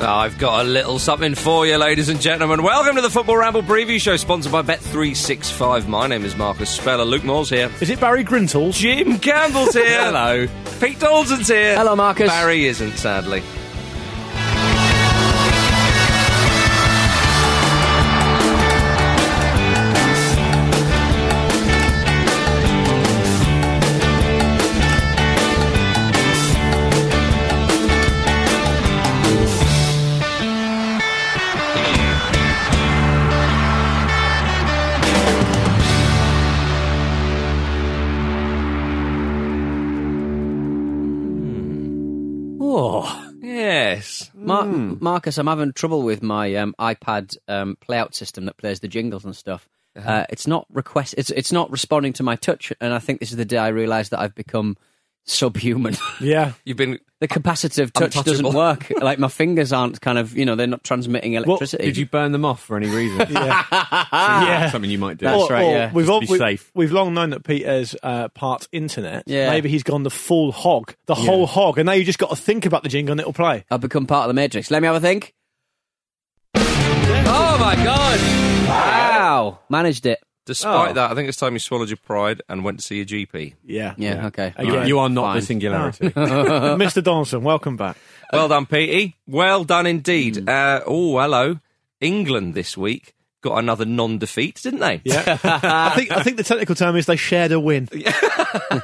Oh, I've got a little something for you, ladies and gentlemen. Welcome to the Football Ramble Preview Show, sponsored by Bet365. My name is Marcus Speller. Luke Moore's here. Is it Barry Grintles? Jim Campbell's here. Hello. Pete Dalton's here. Hello, Marcus. Barry isn't, sadly. Oh. Yes. Mar- Marcus, I'm having trouble with my um, iPad um, playout system that plays the jingles and stuff. uh it's not request. It's it's not responding to my touch, and I think this is the day I realised that I've become subhuman. Yeah. You've been. the capacitive touch doesn't work. Like my fingers aren't kind of you know they're not transmitting electricity. Did you burn them off for any reason? Yeah. yeah. Something you might do. That's Or- right, or yeah. We've, all, be we, safe. we've long known that Peter's uh, part internet. Yeah. Maybe he's gone the full hog, the whole hog, and now you just got to think about the jingle and it'll play. I've become part of the Matrix. Let me have a think. Oh my god! Wow, managed it. Despite Oh. that, I think it's time you swallowed your pride and went to see a GP. Yeah. Yeah, okay. Again. You, you are not Fine. the singularity. Mr. Donaldson, welcome back. Well done, Petey. Well done indeed. Hmm. Uh, oh, hello. England this week got another non-defeat, didn't they? Yeah. I think I think the technical term is they shared a win.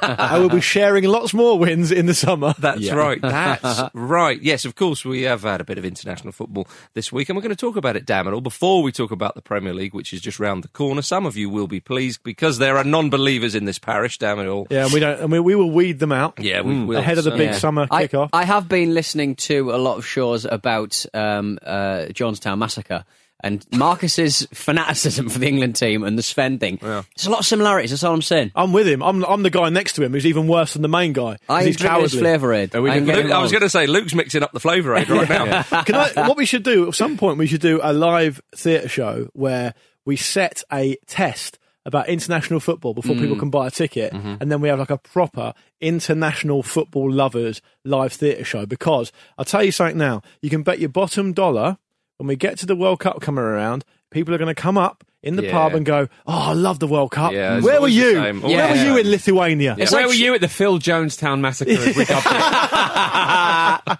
I will be sharing lots more wins in the summer. That's right. That's right. Yes, of course, we have had a bit of international football this week, and we're going to talk about it, damn it all, before we talk about the Premier League, which is just round the corner. Some of you will be pleased because there are non believers in this parish, damn it all. Yeah, and we don't, and we, we will weed them out Yeah, we will. ahead of the big Yeah. summer I, kickoff. I have been listening to a lot of shows about um, uh, Jonestown massacre and Marcus's fanaticism for the England team and the Sven thing. There's a lot of similarities. That's all I'm saying. I'm with him. I'm I'm the guy next to him who's even worse than the main guy. I he's drink this cowardly. flavour aid. Are we I ain't gonna getting Luke, I was going to say, Luke's mixing up the flavour aid right now. Can I, what we should do at some point, we should do a live theatre show where we set a test about international football before Mm. people can buy a ticket, Mm-hmm. and then we have like a proper international football lovers live theatre show. Because I'll tell you something now, you can bet your bottom dollar when we get to the World Cup coming around, people are going to come up in the Yeah. pub and go, "Oh, I love the World Cup. Yeah, Where were you? same. Where were you in Lithuania?" Yeah. Where were you at the Phil Jonestown massacre? as we dubbed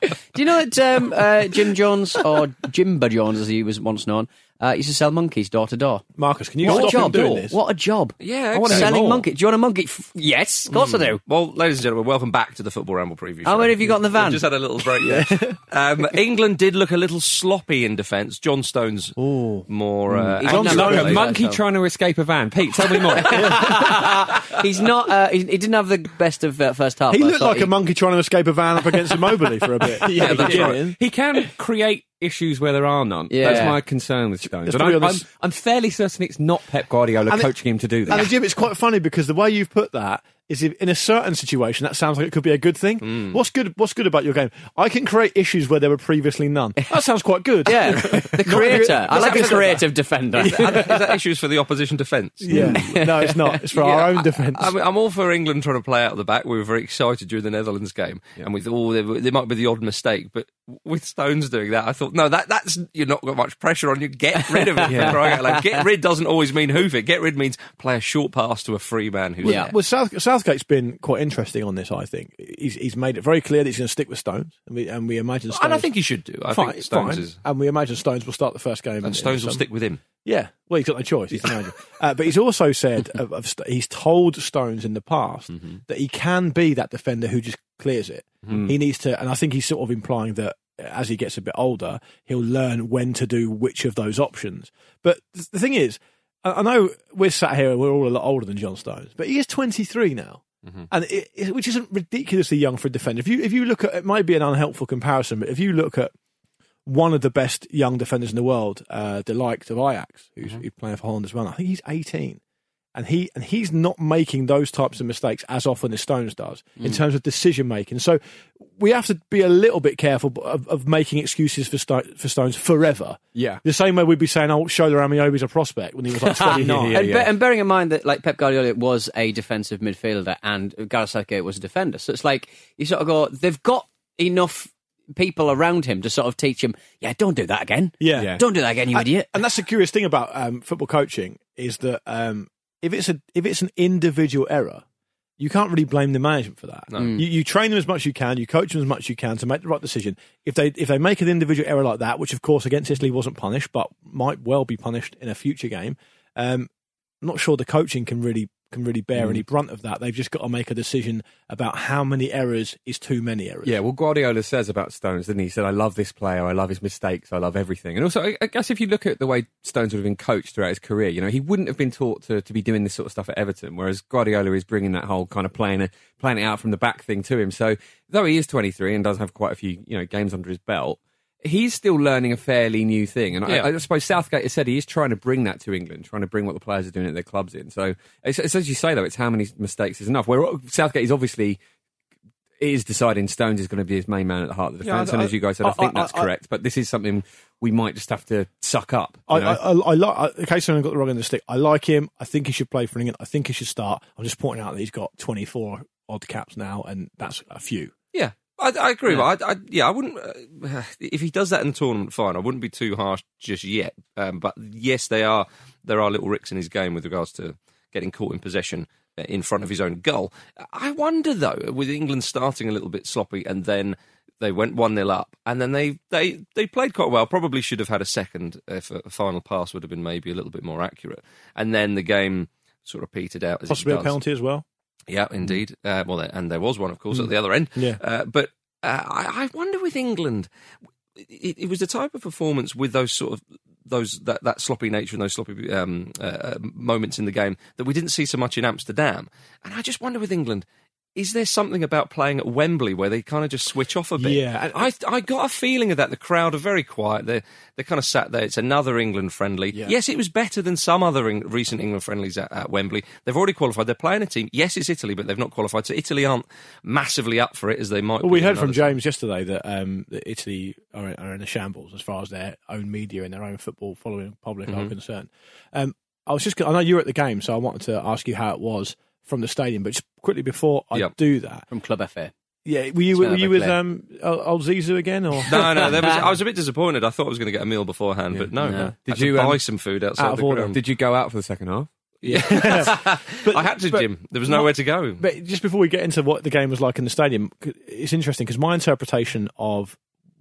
it? Do you know that um, uh, Jim Jones, or Jimba Jones as he was once known, uh, used to sell monkeys door to door? Marcus, can you What a stop him job! doing this? What a job! Yeah, I want to exactly. selling more. monkey. Do you want a monkey? F- yes, of course I do. Well, ladies and gentlemen, welcome back to the Football Ramble preview. How show. many have you got in the van? We've just had a little break there. um, England did look a little sloppy in defence. John Stones more. Uh, He's active on like a lately. monkey trying to escape a van. Pete, tell me more. He's not. Uh, he, he didn't have the best of uh, first half. He I looked thought like a monkey trying to escape a van up against Immobile for a bit. Yeah, At the that's right. he can create issues where there are none. Yeah. That's my concern with Stones. And I'm, I'm. I'm fairly certain it's not Pep Guardiola And it- coaching him to do that. And. Jim, it's quite funny because the way you've put that is if in a certain situation that sounds like it could be a good thing. Hmm. What's good? What's good about your game? I can create issues where there were previously none. That sounds quite good. Yeah, the creator. I like a creative defender. Is that issues for the opposition defence? Yeah. no, it's not. It's for Yeah, our own defence. I, mean, I'm all for England trying to play out of the back. We were very excited during the Netherlands game, and we thought, oh, there, there might be the odd mistake. But with Stones doing that, I thought, no, that that's you're not got much pressure on you. Get rid of it. for crying out loud. Get rid doesn't always mean hoof it. Get rid means play a short pass to a free man who's Yeah. there. Well, South, Southgate's been quite interesting on this. I think he's, he's made it very clear that he's going to stick with Stones, and we, and we imagine. Stones, And I think he should do. I fine, think Stones fine. is. and we imagine Stones will start the first game, in And Stones will stick with him. Yeah, well, he's got no choice. He's the manager. uh, but he's also said of, of, he's told Stones in the past Mm-hmm. that he can be that defender who just clears it. He needs to, and I think he's sort of implying that as he gets a bit older, he'll learn when to do which of those options. But th- the thing is, I know we're sat here and we're all a lot older than John Stones, but he is 23 now. And it, it, which isn't ridiculously young for a defender. If you if you look at it, might be an unhelpful comparison, but if you look at one of the best young defenders in the world, uh, De Ligt of Ajax, who's, who's playing for Holland as well. I think he's 18. And he and he's not making those types of mistakes as often as Stones does in terms of decision making. So we have to be a little bit careful of, of making excuses for Sto- for Stones forever. Yeah. the same way we'd be saying, "Oh, Shola Ameobi's a prospect" when he was like 29. Yeah, and, yeah. be- and bearing in mind that like Pep Guardiola was a defensive midfielder and Gareth Southgate was a defender, so it's like you sort of go, they've got enough people around him to sort of teach him, yeah, don't do that again. Yeah. Yeah. Don't do that again, you And- idiot. And that's the curious thing about um, football coaching is that um, if it's a if it's an individual error, you can't really blame the management for that. You, you train them as much as you can, you coach them as much as you can to make the right decision. If they if they make an individual error like that, which of course against Italy wasn't punished, but might well be punished in a future game, um, I'm not sure the coaching can really can really bear mm. any brunt of that. They've just got to make a decision about how many errors is too many errors. Yeah, well, Guardiola says about Stones, didn't he? He said, I love this player, I love his mistakes, I love everything. And also, I, I guess if you look at the way Stones would have been coached throughout his career, you know, he wouldn't have been taught to, to be doing this sort of stuff at Everton, whereas Guardiola is bringing that whole kind of playing, a, playing it out from the back thing to him. So, though he is 23 and does have quite a few, you know, games under his belt, he's still learning a fairly new thing. And Yeah. I, I suppose Southgate has said he is trying to bring that to England, trying to bring what the players are doing at their clubs in. So, it's, it's as you say, though, it's how many mistakes is enough. Where Southgate is obviously is deciding Stones is going to be his main man at the heart of the Yeah, defence. I- and as you guys said, I, I- think that's correct. But this is something we might just have to suck up. I. I, I, I like. In case someone got the wrong end of the stick, I like him. I think he should play for England. I think he should start. I'm just pointing out that he's got 24 odd caps now, and that's a few. Yeah, I, I agree. But I, I, yeah, I wouldn't. Uh, if he does that in the tournament, fine. I wouldn't be too harsh just yet. Um, but yes, they are. There are little ricks in his game with regards to getting caught in possession uh, in front of his own goal. I wonder though, with England starting a little bit sloppy and then. They went one 0 up, and then they, they, they played quite well. Probably should have had a second if a final pass would have been maybe a little bit more accurate. And then the game sort of petered out. As it Possibly a penalty as well. Yeah, indeed. Uh, well, and there was one, of course, at the other end. Yeah. Uh, but uh, I, I wonder with England, it, it was the type of performance with those sort of those that, that sloppy nature and those sloppy um, uh, moments in the game that we didn't see so much in Amsterdam. And I just wonder with England. Is there something about playing at Wembley where they kind of just switch off a bit? Yeah, and- I I got a feeling of that. The crowd are very quiet. They they kind of sat there. It's another England friendly. Yeah. Yes, it was better than some other Eng- recent England friendlies at, at Wembley. They've already qualified. They're playing a team. Yes, it's Italy, but they've not qualified. So Italy aren't massively up for it as they might. Well, be we heard from. James yesterday that, um, that Italy are, are in a shambles as far as their own media and their own football following public Mm-hmm. are concerned. Um, I was just I know you were at the game, so I wanted to ask you how it was from the stadium. But just quickly before I Yeah. do that, From Club FA. yeah, were you were you with clear. um, old old Zizou again or? No, no. There was, I was a bit disappointed. I thought I was going to get a meal beforehand, but no. No. no. Did Had to you, buy um, some food outside out of the order. ground? Did you go out for the second half? But- I had to, but- Jim. There was nowhere to go. But just before we get into what the game was like in the stadium, it's interesting because my interpretation of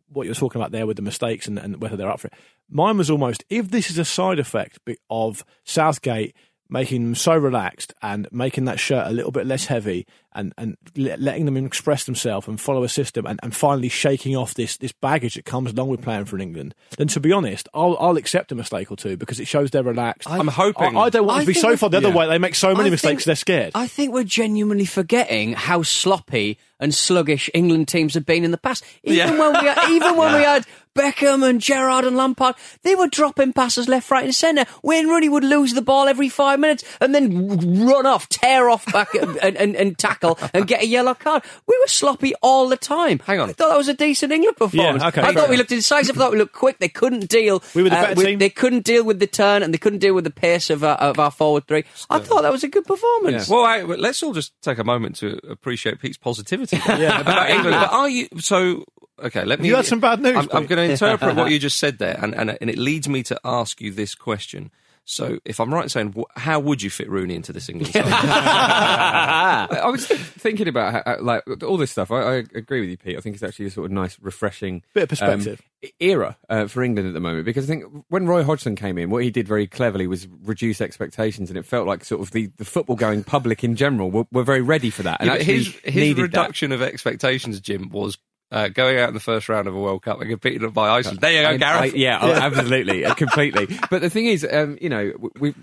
what you're talking about there with the mistakes and, and whether they're up for it, mine was almost if this is a side effect of Southgate making them so relaxed and making that shirt a little bit less heavy and, and letting them express themselves and follow a system and, and finally shaking off this, this baggage that comes along with playing for England, then to be honest, I'll, I'll accept a mistake or two because it shows they're relaxed. I'm hoping. I, I don't want I to be so far the other Yeah. way. They make so many I mistakes think- they're scared. I think we're genuinely forgetting how sloppy and sluggish England teams have been in the past. Even Yeah. when we had, even when we had Beckham and Gerrard and Lampard, they were dropping passes left, right, and centre. Wayne Rooney would lose the ball every five minutes and then run off, tear off back and, and, and tackle and get a yellow card. We were sloppy all the time. Hang on. I thought that was a decent England performance. Yeah, okay, I fair thought we looked decisive. I thought we looked quick. They couldn't deal. We were the uh, better with- team. They couldn't deal with the turn and they couldn't deal with the pace of, uh, of our forward three. I thought that was a good performance. Well, I, well, let's all just take a moment to appreciate Pete's positivity about England. But are you so? Okay, let me. You had some bad news, I'm, I'm going to interpret what you just said there, and, and and it leads me to ask you this question. So, if I'm right in saying, wh- how would you fit Rooney into this England side? I I was thinking about how, how- like all this stuff. I, I agree with you, Pete. I think it's actually a sort of nice, refreshing Bit of perspective. um, era uh, for England at the moment. Because I think when Roy Hodgson came in, what he did very cleverly was reduce expectations, and it felt like sort of the, the football going public in general were, were very ready for that. And Yeah, his his needed that. reduction of expectations, Jim, was uh, going out in the first round of a World Cup and competing by Iceland. There you go, I- Gareth. I- yeah, oh, absolutely, uh, completely. But the thing is, um, you know, we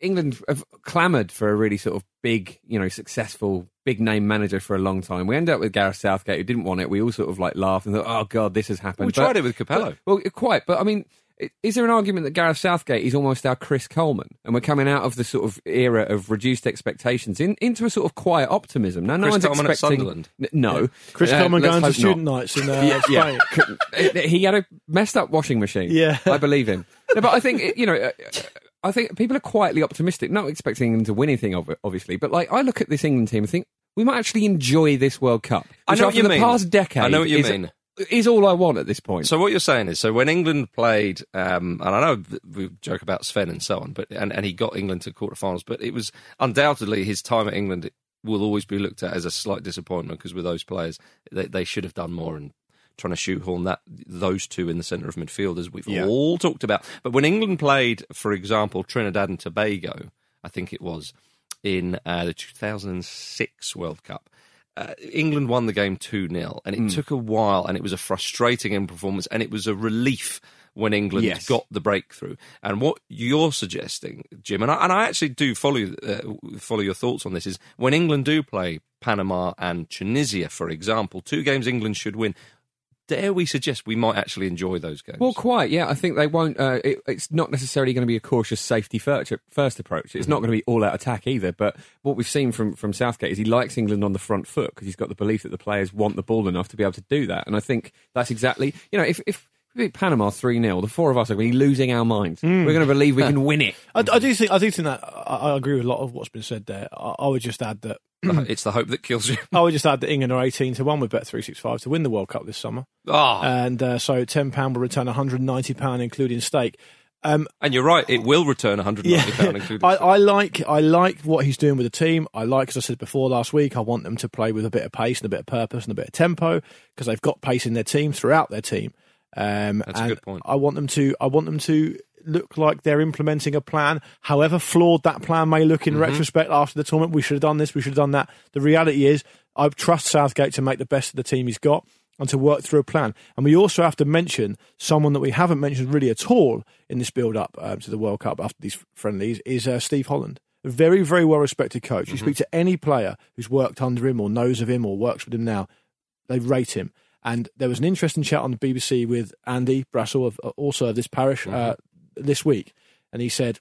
England have clamoured for a really sort of big, you know, successful, big name manager for a long time. We ended up with Gareth Southgate, who didn't want it. We all sort of like laughed and thought, "Oh God, this has happened." we But- tried it with Capello. but- well, quite, but I mean. I- Is there an argument that Gareth Southgate is almost our Chris Coleman, and we're coming out of the sort of era of reduced expectations in, into a sort of quiet optimism? Now, no Chris one's Coleman at expecting. Sunderland? N- No, Chris Uh, Coleman let's going to student not. nights in uh, Yeah, Spain. yeah. he had a messed up washing machine. Yeah. I believe him. No, but I think you know. uh, I think people are quietly optimistic, not expecting England to win anything, ob- obviously. But like, I look at this England team and think we might actually enjoy this World Cup. I know what after you the mean. past decade. I know what you is, mean. Is all I want at this point. So what you're saying is, so when England played, um, and I know we joke about Sven and so on, but and, and he got England to quarterfinals, but it was undoubtedly his time at England will always be looked at as a slight disappointment because with those players, they, they should have done more and trying to shoehorn that those two in the centre of midfield as we've Yeah. all talked about. But when England played, for example, Trinidad and Tobago, I think it was in uh, the 2006 World Cup. Uh, England won the game 2 0, and it took a while, and it was a frustrating in performance, and it was a relief when England Yes. got the breakthrough. And what you're suggesting, Jim, and I, and I actually do follow uh, follow your thoughts on this, is when England do play Panama and Tunisia, for example, two games England should win. Dare we suggest we might actually enjoy those games? Well, quite, yeah. I think they won't. Uh, it, it's not necessarily going to be a cautious safety first, first approach. It's not going to be all out attack either. But what we've seen from, from Southgate is he likes England on the front foot because he's got the belief that the players want the ball enough to be able to do that. And I think that's exactly, you know, if. if we beat Panama 3 0. The four of us are going to be losing our minds. We're going to believe we can win it. I, I do think I do think that I, I agree with a lot of what's been said there. I, I would just add that it's the hope that kills you. I would just add that England are eighteen to one with Bet three six five to win the World Cup this summer, Ah, and uh, so ten pound will return one hundred and ninety pound including stake. Um, and you're right; it will return 190 pound, including. I, I like I like what he's doing with the team. I like, as I said before last week, I want them to play with a bit of pace and a bit of purpose and a bit of tempo because they've got pace in their team throughout their team. Um, That's a good point. I want them to I want them to look like they're implementing a plan, however flawed that plan may look Mm-hmm. in retrospect after the tournament. We should have done this. We should have done that. The reality is, I trust Southgate to make the best of the team he's got and to work through a plan. And we also have to mention someone that we haven't mentioned really at all in this build up um, to the World Cup after these friendlies is uh, Steve Holland. A very, very well respected coach. You speak to any player who's worked under him or knows of him or works with him now, they rate him. And there was an interesting chat on the BBC with Andy Brassell, of, also of this parish, uh, this week. And he said,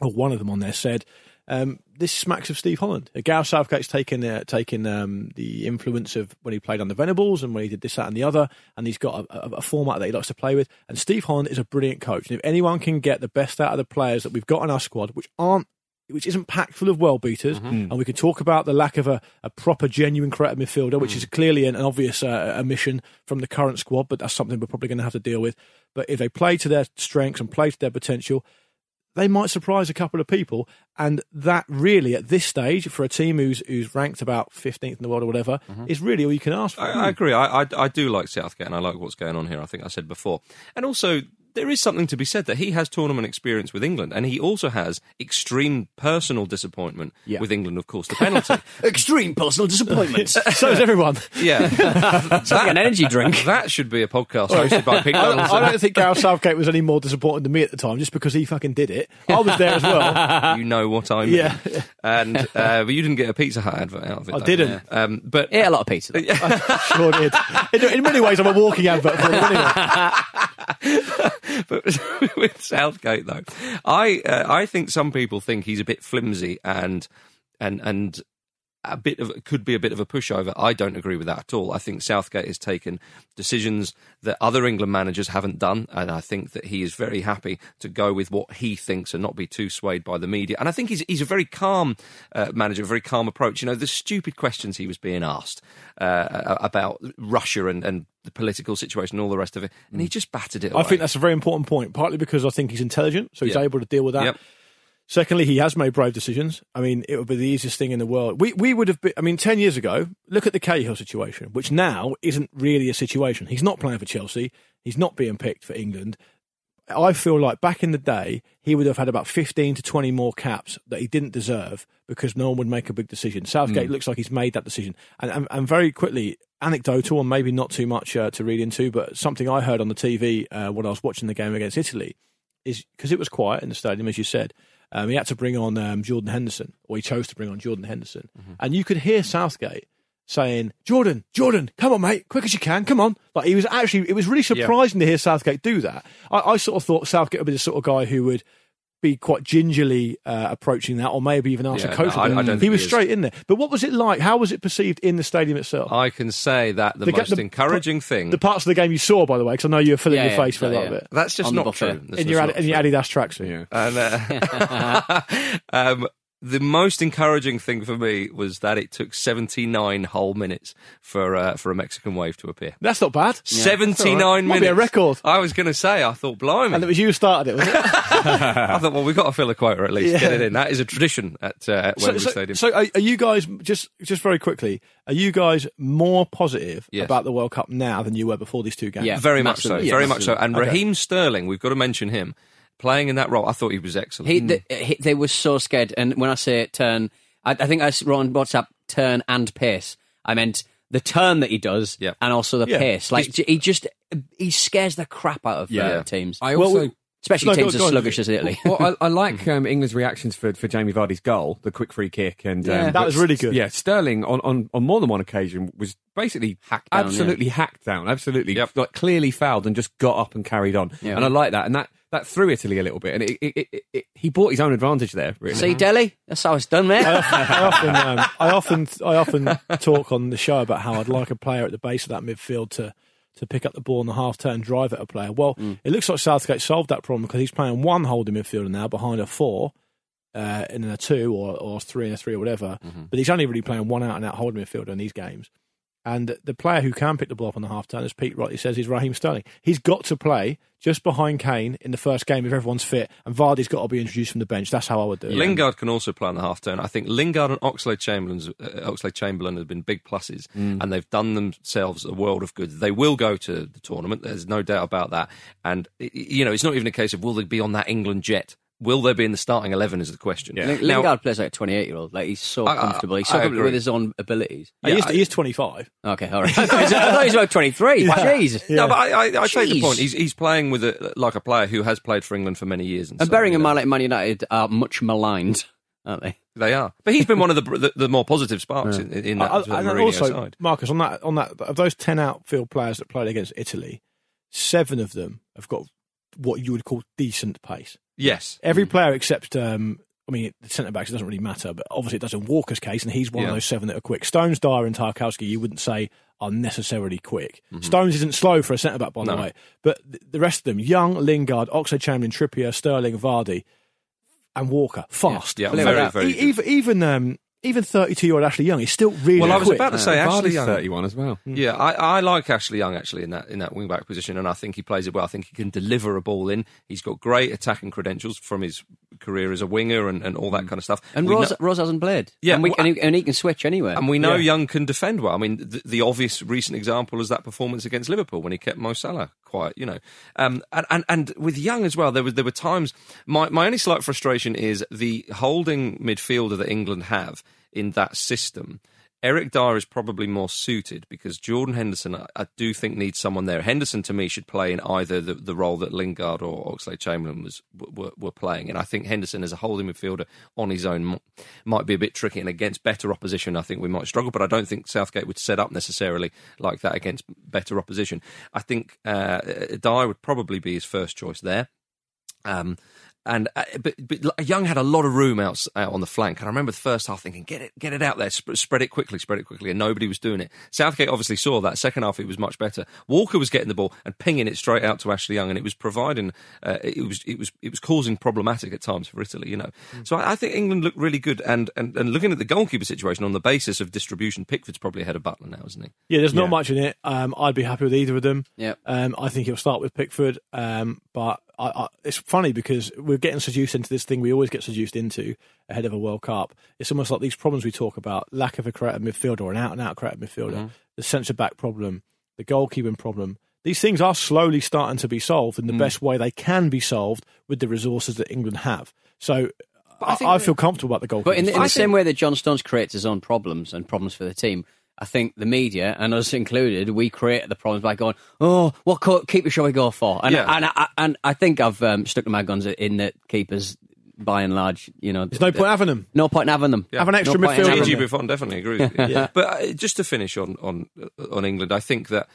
or one of them on there said, um, this smacks of Steve Holland. Uh, Gareth Southgate's taken uh, taken um, the influence of when he played on the Venables and when he did this, that, and the other, and he's got a, a, a format that he likes to play with. And Steve Holland is a brilliant coach. And if anyone can get the best out of the players that we've got in our squad, which aren't which isn't packed full of well beaters, mm-hmm. and we can talk about the lack of a, a proper, genuine creative midfielder, which mm. is clearly an, an obvious uh, omission from the current squad, but that's something we're probably going to have to deal with. But if they play to their strengths and play to their potential, they might surprise a couple of people, and that really, at this stage, for a team who's who's ranked about fifteenth in the world or whatever, mm-hmm. is really all you can ask for. I, I agree. I, I I do like Southgate, and I like what's going on here. I think I said before, and also there is something to be said that he has tournament experience with England, and he also has extreme personal disappointment Yeah. with England. Of course, the penalty. Extreme personal disappointment. so is everyone. yeah, it's like an energy drink. that should be a podcast hosted by Pete I, Donaldson. I don't think Gareth Southgate was any more disappointed than me at the time, just because he fucking did it. I was there as well. you know what I mean. Yeah. And uh, but you didn't get a Pizza Hut advert out of it. I though. didn't. Um, but Ate a lot of pizza. though. sure did. In, in many ways, I'm a walking advert for him anyway. but with Southgate though, I uh, I think some people think he's a bit flimsy and and and a bit of could be a bit of a pushover. I don't agree with that at all. I think Southgate has taken decisions that other England managers haven't done, and I think that he is very happy to go with what he thinks and not be too swayed by the media. And I think he's he's a very calm uh, manager, a very calm approach. You know, the stupid questions he was being asked uh, about Russia and and the political situation and all the rest of it, and he just battered it. I think that's a very important point, partly because I think he's intelligent, so he's Yeah. able to deal with that. Yep. Secondly, he has made brave decisions. I mean, it would be the easiest thing in the world. We we would have been. I mean, ten years ago, look at the Cahill situation, which now isn't really a situation. He's not playing for Chelsea. He's not being picked for England. I feel like back in the day, he would have had about 15 to 20 more caps that he didn't deserve because no one would make a big decision. Southgate looks like he's made that decision. And, and, and very quickly, anecdotal and maybe not too much uh, to read into, but something I heard on the TV uh, when I was watching the game against Italy is because it was quiet in the stadium, as you said. Um, he had to bring on um, Jordan Henderson, or he chose to bring on Jordan Henderson, and you could hear Southgate saying, "Jordan, Jordan, come on, mate, quick as you can, come on." Like he was actually, it was really surprising to hear Southgate do that. I, I sort of thought Southgate would be the sort of guy who would be quite gingerly uh, approaching that, or maybe even ask Yeah, a coach. no, I- do I it. don't he was he straight in there. But what was it like? How was it perceived in the stadium itself? I can say that the, The most the- encouraging thing. the parts of the game you saw, by the way, because I know you were filling Yeah, your yeah, face for a yeah, lot of it. that's just On not true. That's In your, just Adi- not in your. Adidas tracksuit. And uh, um, the most encouraging thing for me was that it took 79 whole minutes for uh, for a Mexican wave to appear. That's not bad. 79 Might minutes. be a record. I was going to say, I thought, blimey. And it was you who started it, was it? I thought, well, we've got to fill a quota at least. Yeah. Get it in. That is a tradition at, uh, at so, Wembley so, Stadium. so are, are you guys just just very quickly? Are you guys more positive Yes. about the World Cup now than you were before these two games? Yeah. very much so. massively. Very much so. And Okay. Raheem Sterling, we've got to mention him. Playing in that role, I thought he was excellent. He, the, he, they were so scared, and when I say turn, I, I think I wrote on WhatsApp turn and pace. I meant the turn that he does, Yep. and also the Yeah. pace. Like j- he just he scares the crap out of uh, Yeah. teams, I also. we- especially No, teams go as sluggish as Italy. well, I, I like um, England's reactions for, for Jamie Vardy's goal, the quick free kick, and um, That was really good. Yeah, Sterling on, on, on more than one occasion was basically Hacked down, absolutely hacked down, absolutely Yep. like clearly fouled and just got up and carried on. Yeah. And I like that, and that that threw Italy a little bit, and it, it, it, it, it, he bought his own advantage there. Really, See, Dele, that's how it's done, mate. I often, um, I often, I often talk on the show about how I'd like a player at the base of that midfield to to pick up the ball in the half turn, drive at a player. Well, it looks like Southgate solved that problem because he's playing one holding midfielder now behind a four. Uh, in a two or, or three and a three or whatever, but he's only really playing one out and out holding midfielder in these games. And the player who can pick the ball up on the half turn, as Pete rightly says, is Raheem Sterling. He's got to play just behind Kane in the first game if everyone's fit, and Vardy's got to be introduced from the bench. That's how I would do it. Lingard can also play on the half turn. I think Lingard and Oxlade Chamberlain's uh, Oxlade Chamberlain have been big pluses, Mm. and they've done themselves a world of good. They will go to the tournament. There's no doubt about that. And y- y- you know, it's not even a case of will they be on that England jet. Will they be in the starting eleven? Is the question. Yeah. Lin- Now- Lingard plays like a 28 year old. Like he's so I- I- comfortable. He's so I comfortable agree. with his own abilities. he, is, Yeah, I- he is 25. Okay, all right. I thought he was about 23. Jeez. No, but I, I, I take the point. He's he's playing with a, like a player who has played for England for many years, and, And so, bearing in mind, like Man United are much maligned, aren't they? they are. But he's been one of the the, the more positive sparks in, in that I- I- sort of and also, side. Marcus, on that, on that, of those 10 outfield players that played against Italy, seven of them have got what you would call decent pace. Yes, Every player except, um, I mean, the centre backs, it doesn't really matter, but obviously it does in Walker's case, and he's one Yeah. of those seven that are quick. Stones, Dier, and Tarkowski, you wouldn't say are necessarily quick. Mm-hmm. Stones isn't slow for a centre back, by the way, but th- the rest of them, Young, Lingard, Oxlade Chamberlain, Trippier, Sterling, Vardy, and Walker, fast. Yeah, Clear very, very even even um, even 32 year old Ashley Young is still really Well, I was quick. about to say Ashley Vardy's Young. 31 as well. Hmm. Yeah, I, I like Ashley Young actually in that in that wing back position, and I think he plays it well. I think he can deliver a ball in. He's got great attacking credentials from his career as a winger and, and all that hmm. kind of stuff. And We Rose, know- Rose hasn't played. Yeah, and, we, well, and, he, and he can switch anywhere. and we know Yeah. Young can defend well. I mean, the, the obvious recent example is that performance against Liverpool when he kept Mo Salah quiet. You know, um, and, and and with Young as well, there was there were times. My my only slight frustration is the holding midfielder that England have in that system. Eric Dier is probably more suited because Jordan Henderson, I, I do think, needs someone there. Henderson, to me, should play in either the, the role that Lingard or Oxlade Chamberlain was were, were playing, and I think Henderson as a holding midfielder on his own might be a bit tricky, and against better opposition, I think we might struggle. But I don't think Southgate would set up necessarily like that against better opposition. I think uh, Dier would probably be his first choice there. Um, and uh, but, but Young had a lot of room out, out on the flank, and I remember the first half thinking, "Get it, get it out there, sp- spread it quickly, spread it quickly," and nobody was doing it. Southgate obviously saw that. Second half, it was much better. Walker was getting the ball and pinging it straight out to Ashley Young, and it was providing, uh, it was, it was, it was causing problematic at times for Italy. You know, so I, I think England looked really good, and, and and looking at the goalkeeper situation on the basis of distribution, Pickford's probably ahead of Butland now, isn't he? Yeah, there's not Yeah. much in it. Um, I'd be happy with either of them. Yep. Um, I think he'll start with Pickford. Um, but I, I, it's funny because we're getting seduced into this thing we always get seduced into ahead of a World Cup. It's almost like these problems we talk about: lack of a creative midfielder or an out and out creative midfielder, Mm-hmm. the centre back problem, the goalkeeping problem, these things are slowly starting to be solved in the best way they can be solved with the resources that England have. So I, I feel comfortable about the goalkeeper. But in, the- in the same way that John Stones creates his own problems and problems for the team, I think the media and us included, we create the problems by going, "Oh, what co- keeper shall we go for?" And Yeah. and, I, and I think I've um, stuck to my guns in that keepers, by and large, you know, There's no point having them. no point in having them. Have an extra No point in midfielder. having Gigi them. Buffon definitely agree with you. But uh, just to finish on on on England, I think that.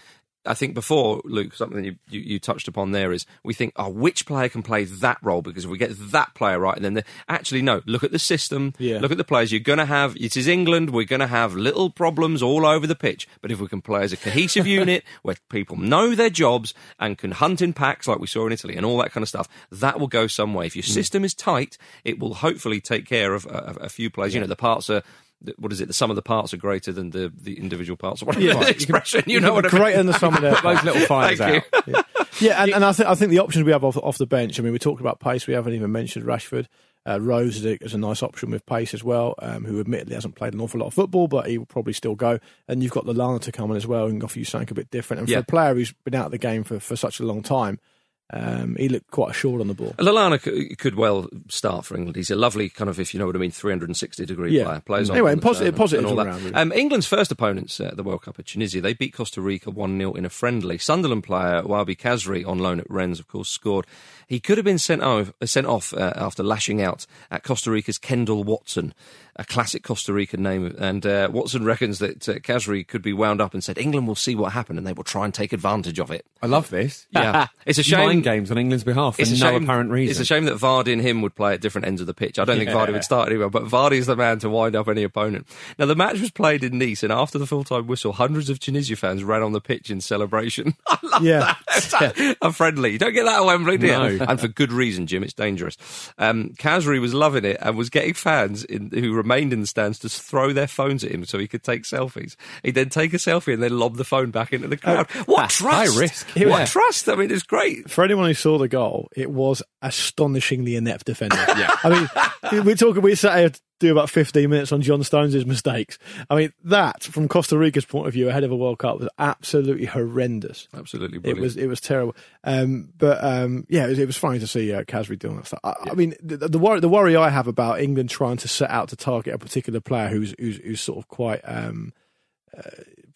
I think before Luke, something you, you, you touched upon there is we think, oh, which player can play that role? Because if we get that player right, and then the, actually no, look at the system, Yeah. look at the players. You're going to have. It is England. We're going to have little problems all over the pitch. But if we can play as a cohesive unit where people know their jobs and can hunt in packs like we saw in Italy and all that kind of stuff, that will go some way. If your mm. system is tight, it will hopefully take care of a, a few players. You know, the parts are. What is it? The sum of the parts are greater than the, the individual parts. What Yeah. yeah, the expression? You know what I mean? Greater than the sum of their Those little fires out. you. Yeah, and, and I think I think the options we have off, off the bench. I mean, we talked about pace. We haven't even mentioned Rashford. Uh, Rose is a, is a nice option with pace as well. Um, who admittedly hasn't played an awful lot of football, but he will probably still go. And you've got Lallana to come in as well and offer you something a bit different. And for Yeah. a player who's been out of the game for, for such a long time, um, he looked quite assured on the ball. Lallana c- could well start for England. He's a lovely kind of, if you know what I mean, 360 degree Yeah. player. Plays Anyway, on positive- and- all that. round, really. Um, England's first opponents at the World Cup are Tunisia. They beat Costa Rica 1 0 in a friendly. Sunderland player Wahbi Khazri, on loan at Rennes, of course, scored. He could have been sent off, sent off uh, after lashing out at Costa Rica's Kendall Watson, a classic Costa Rican name. And uh, Watson reckons that uh, Khazri could be wound up and said, England will see what happened and they will try and take advantage of it. I love this. Yeah. it's a shame. Mind games on England's behalf for no shame, apparent reason. It's a shame that Vardy and him would play at different ends of the pitch. I don't think Vardy would start anywhere, but Vardy's the man to wind up any opponent. Now, the match was played in Nice, and after the full time whistle, hundreds of Tunisia fans ran on the pitch in celebration. I love Yeah. that. a friendly. You don't get that at Wembley, do you? No. And for good reason, Jim. It's dangerous. Um, Khazri was loving it and was getting fans in, who remained in the stands to throw their phones at him so he could take selfies. He'd then take a selfie and then lob the phone back into the crowd. what trust? high risk. What Yeah. trust? I mean, it's great. For anyone who saw the goal, it was astonishingly inept defending. yeah. I mean, we're talking, we sat here to do about 15 minutes on John Stones' mistakes. I mean, that, from Costa Rica's point of view, ahead of a World Cup, was absolutely horrendous. Absolutely It was it was terrible, um, but um, yeah, it was, it was funny to see uh, Khazri doing that stuff. I, I mean, the, the worry the worry I have about England trying to set out to target a particular player who's who's, who's sort of quite um, uh,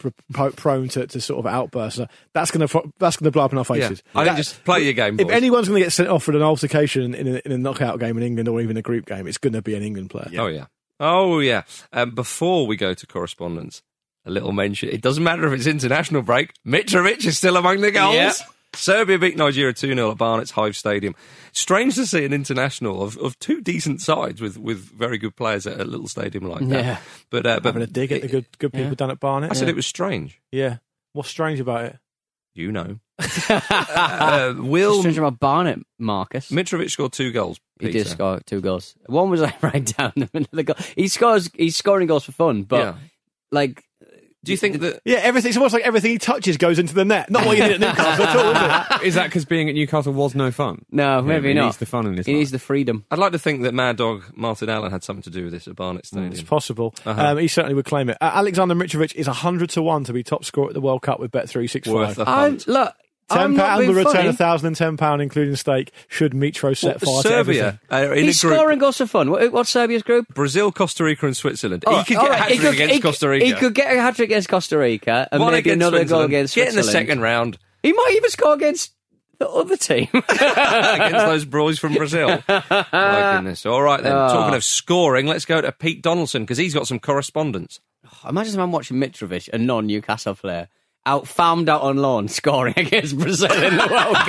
pro- pro- prone to, to sort of outbursts. That's going to that's going to blow up in our Yeah. faces. I think That- just play your game. if anyone's going to get sent off for an altercation in a, in a knockout game in England or even a group game, it's going to be an England player. Oh yeah. Oh yeah. Um, before we go to correspondence, a little mention. It doesn't matter if it's international break. Mitrovic is still among the goals. Yeah. Serbia beat Nigeria 2 0 at Barnet's Hive Stadium. Strange to see an international of, of two decent sides with, with very good players at a little stadium like that. Yeah. But, uh, but Having a dig at the good good people Yeah. down at Barnet. I said it was strange. yeah. What's strange about it? You know. uh, Will Strange about Barnet, Marcus. Mitrovic scored two goals. He did score two goals. One was like right down the middle of the goal. He scores. He's scoring goals for fun, but Yeah. like, Do you think that Yeah, everything. It's almost like everything he touches goes into the net. Not what you did at Newcastle at all, is it? Is that because being at Newcastle was no fun? no, Yeah, maybe he not. needs the fun in his He life. needs the freedom. I'd like to think that Mad Dog Martin Allen had something to do with this at Barnet Stadium. It's possible. Uh-huh. Um, he certainly would claim it. Uh, Alexander Mitrovic is 100 to 1 to be top scorer at the World Cup with Bet365. Worth a I'm, look, I'm £10 the return funny. of £1,010 including stake should Mitro set Well, fire to Serbia everything. are in He's a group. scoring goals for fun. What, what's Serbia's group? Brazil, Costa Rica, and Switzerland. Oh, he could all get a hat trick could- against he Costa Rica. He could get a hat trick against Costa Rica and One maybe against another goal Switzerland. against Get in the second round He might even score against the other team. against those boys from Brazil. My goodness. All right then. Oh. Talking of scoring, let's go to Pete Donaldson because he's got some correspondence. Oh, imagine if I'm watching Mitrovic, a non-Newcastle player, out found out on loan scoring against Brazil in the World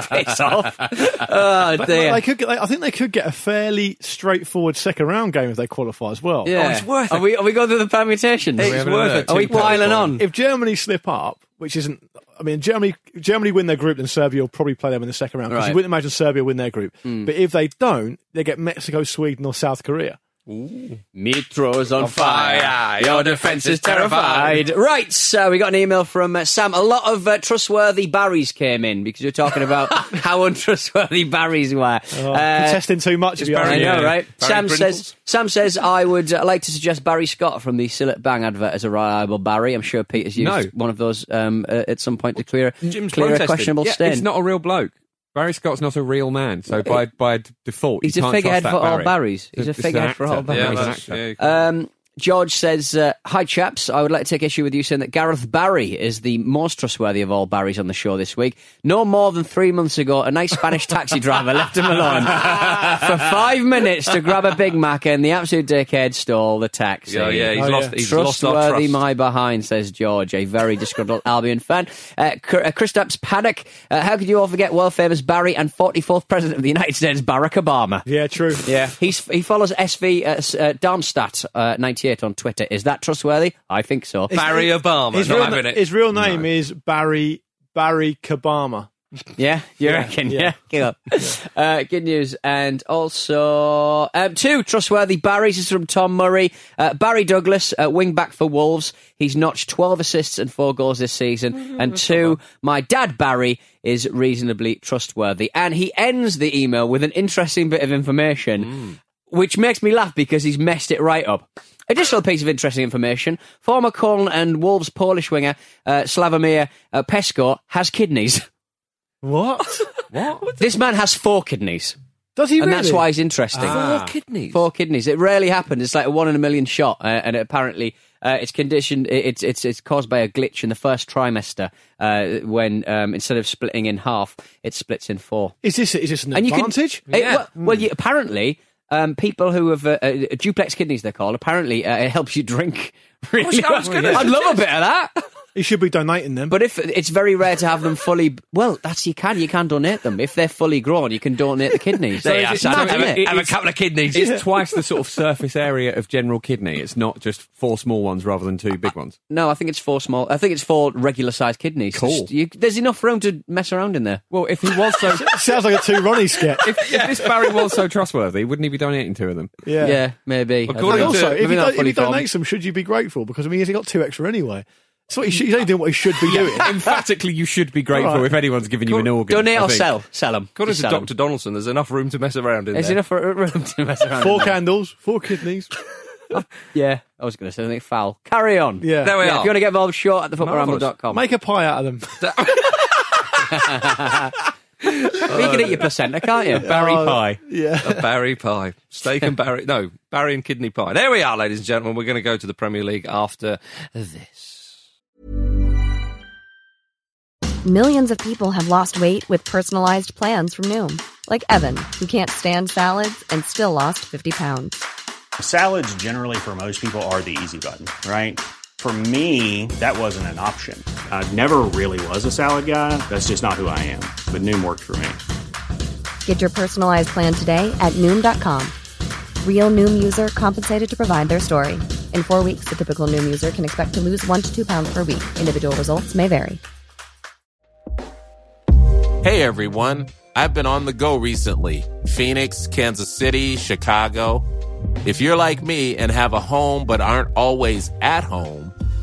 Cup. Piss off. Oh But dear. They could get, I think they could get a fairly straightforward second round game if they qualify as well. yeah. Oh, it's worth Are it. we, are we going through the permutations? It's having worth it. Are we Two piling on? If Germany slip up, which isn't, I mean, Germany Germany win their group, then Serbia will probably play them in the second round because Right. you wouldn't imagine Serbia win their group. Hmm. But if they don't, they get Mexico, Sweden, or South Korea. Mitro's on, fire. fire. Your defence is terrified. Right, so we got an email from uh, Sam. A lot of uh, trustworthy Barrys came in because you're talking about how untrustworthy Barrys were. Oh, Uh, contesting too much, Barry- I know, Yeah. right? Barry Sam says. Sam says I would uh, like to suggest Barry Scott from the Cillit Bang advert as a reliable Barry. I'm sure Peter's used No. one of those um, uh, at some point to clear Jim's clear a questionable Yeah, stain. it's not a real bloke. Barry Scott's not a real man, so by by default, He's you a can't figurehead trust for that all Barry. Barrys. He's a It's an figurehead for all actor. Yeah, Barrys. He's an that's, actor. yeah. Um, George says, uh, Hi, chaps. I would like to take issue with you saying that Gareth Barry is the most trustworthy of all Barrys on the show this week. No more than three months ago, a nice Spanish taxi driver left him alone for five minutes to grab a Big Mac, and the absolute dickhead stole the taxi. Oh, yeah, he's, oh, lost, yeah. he's trustworthy trust. my behind, says George, a very disgruntled Albion fan. Uh, uh Christaps panic. uh, how could you all forget world famous Barry and 44th President of the United States, Barack Obama? Yeah, true. Yeah. He's, he follows SV uh, uh Darmstadt, uh, 19 shit on Twitter. Is that trustworthy? I think so. Is Barry it, Obama. His real, his real, name no. is Barry Barry Kabama. Yeah, you yeah, reckon? Yeah. yeah. Uh, good news. And also, um, two trustworthy Barrys is from Tom Murray. Uh, Barry Douglas, uh, wing back for Wolves. He's notched 12 assists and four goals this season. Mm-hmm. And two, my dad, Barry, is reasonably trustworthy. And he ends the email with an interesting bit of information, mm. which makes me laugh because he's messed it right up. Additional piece of interesting information: former Köln and Wolves Polish winger uh, Slavomir uh, Peszko has kidneys. What? What? This man has four kidneys, Does he and really? that's why he's interesting. Four kidneys. Four kidneys. It rarely happens. It's like a one in a million shot, uh, and apparently uh, it's conditioned. it- It's it's it's caused by a glitch in the first trimester uh, when um, instead of splitting in half, it splits in four. Is this is this an And you can- advantage? It- Yeah. well, well, you, apparently, um, people who have uh, uh, duplex kidneys, they're called. Apparently, uh, it helps you drink. Really, I was gonna I'd love a bit of that. He should be donating them. But if it's very rare to have them fully, well, that's you can you can donate them if they're fully grown. You can donate the kidneys. There you It's are, mad, have, it? a, have a couple of kidneys. It's twice the sort of surface area of general kidney. It's not just four small ones rather than two big ones. No, I think it's four small. I think it's four regular sized kidneys. Cool. Just- you- there's enough room to mess around in there. Well, if he was so, Sounds like a two Ronnie sketch. if, if this Barry was so trustworthy, wouldn't he be donating two of them? Yeah. Yeah, maybe. I don't According know. And also, to- if he, do, if he donates them, should you be grateful? Because I mean, he's got two extra anyway. That's what he should, he's only doing what he should be doing. Emphatically, you should be grateful All right. if anyone's giving you an organ. donate I or sell, sell them. According to Dr. Donaldson, there's enough room to mess around in There's there. enough room to mess around. Four in there. candles, four kidneys. Yeah, I was going to say something foul. Carry on. Yeah. There we Yeah, are. if you want to get involved, short at Marvellous. thefootballramble.com. Make a pie out of them. You can eat your placenta, can't you? Barry Oh, pie. Yeah. A Barry pie. Steak and Barry. No, Barry and kidney pie. There we are, ladies and gentlemen. We're going to go to the Premier League after this. Millions of people have lost weight with personalized plans from Noom, like Evan, who can't stand salads and still lost 50 pounds. Salads, generally, for most people, are the easy button, right? For me, that wasn't an option. I never really was a salad guy. That's just not who I am. But Noom worked for me. Get your personalized plan today at Noom.com. Real Noom user compensated to provide their story. In four weeks, the typical Noom user can expect to lose one to two pounds per week. Individual results may vary. Hey everyone, I've been on the go recently Phoenix, Kansas City, Chicago. If you're like me and have a home but aren't always at home,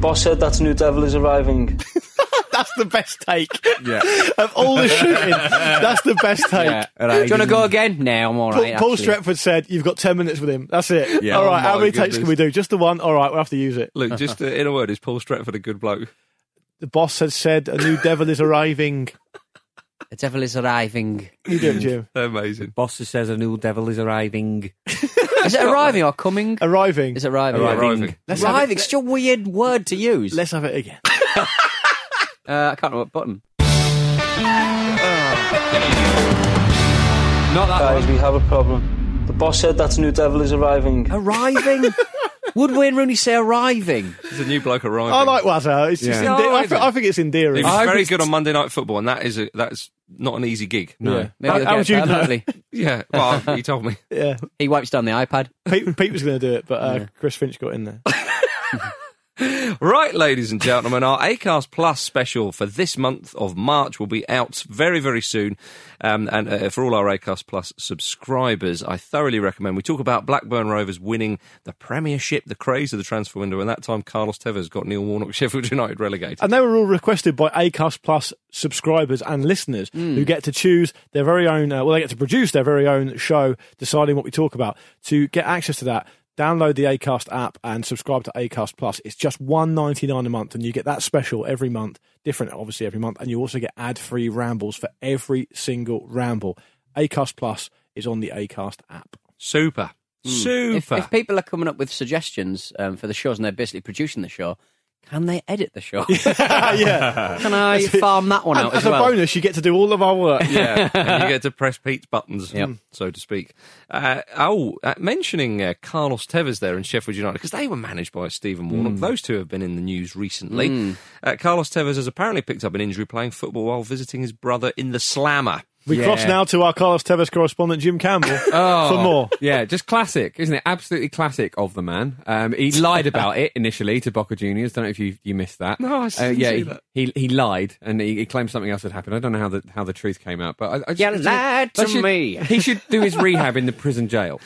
The boss said that new devil is arriving. That's the best take. Yeah. Of all the shooting, that's the best take. Yeah. Do you want to go again? No, I'm all Paul, right. Paul. Stretford said, You've got 10 minutes with him. That's it. Yeah. All Oh how my many takes can we do? Just the one? All right, we'll have to use it. Look, just uh, in a word, is Paul Stretford a good bloke? The boss has said, A new devil is arriving. The devil is arriving. You do it, Jim. Amazing. Boss says a new devil is arriving. Is it arriving or coming? Arriving. Is it arriving? Arriving. Let's have Arriving. it- It's such a weird word to use. Let's have it again. Uh, I can't remember what button. Not that Guys, one. we have a problem. The boss said that new devil is arriving. Arriving. Would Wayne Rooney say arriving? There's a new bloke arriving. I like Wazza. It's just Yeah. ende- No, I I, thi- I think it's He endearing. was I very was- good on Monday Night Football, and that is a, that's not an easy gig. No. Yeah. Maybe How- they'll how get would you know? permanently. Yeah, well, he told me. Yeah, He wipes down the iPad. Pete, Pete was going to do it, but uh, Chris Finch got in there. Right, ladies and gentlemen, our Acast Plus special for this month of March will be out very, very soon. Um, and uh, for all our Acast Plus subscribers, I thoroughly recommend. We talk about Blackburn Rovers winning the Premiership, the craze of the transfer window, and that time Carlos Tevez got Neil Warnock, Sheffield United relegated. And they were all requested by Acast Plus subscribers and listeners who get to choose their very own, uh, well, they get to produce their very own show, deciding what we talk about. To get access to that, download the Acast app and subscribe to Acast Plus. It's just one ninety nine a month, and you get that special every month, different obviously every month, and you also get ad free rambles for every single ramble. Acast Plus is on the Acast app. Super. If, Super. if people are coming up with suggestions um, for the shows and they're basically producing the show, can they edit the show? yeah. can I farm that one And out as as a well? bonus, you get to do all of our work. yeah, and you get to press Pete's buttons, Yep. so to speak. Uh, oh, uh, mentioning uh, Carlos Tevez there in Sheffield United, because they were managed by Stephen Warnock. Those two have been in the news recently. Uh, Carlos Tevez has apparently picked up an injury playing football while visiting his brother in the Slammer. We Yeah. cross now to our Carlos Tevez correspondent, Jim Campbell, Oh, for more. Yeah, just classic, isn't it? Absolutely classic of the man. Um, he lied about it initially to Boca Juniors. Don't know if you you missed that. No, I Uh, didn't yeah, see he, that. he he lied and he, he claimed something else had happened. I don't know how the how the truth came out, but I, I just, You it's- lied to should- me. He should do his rehab in the prison jail.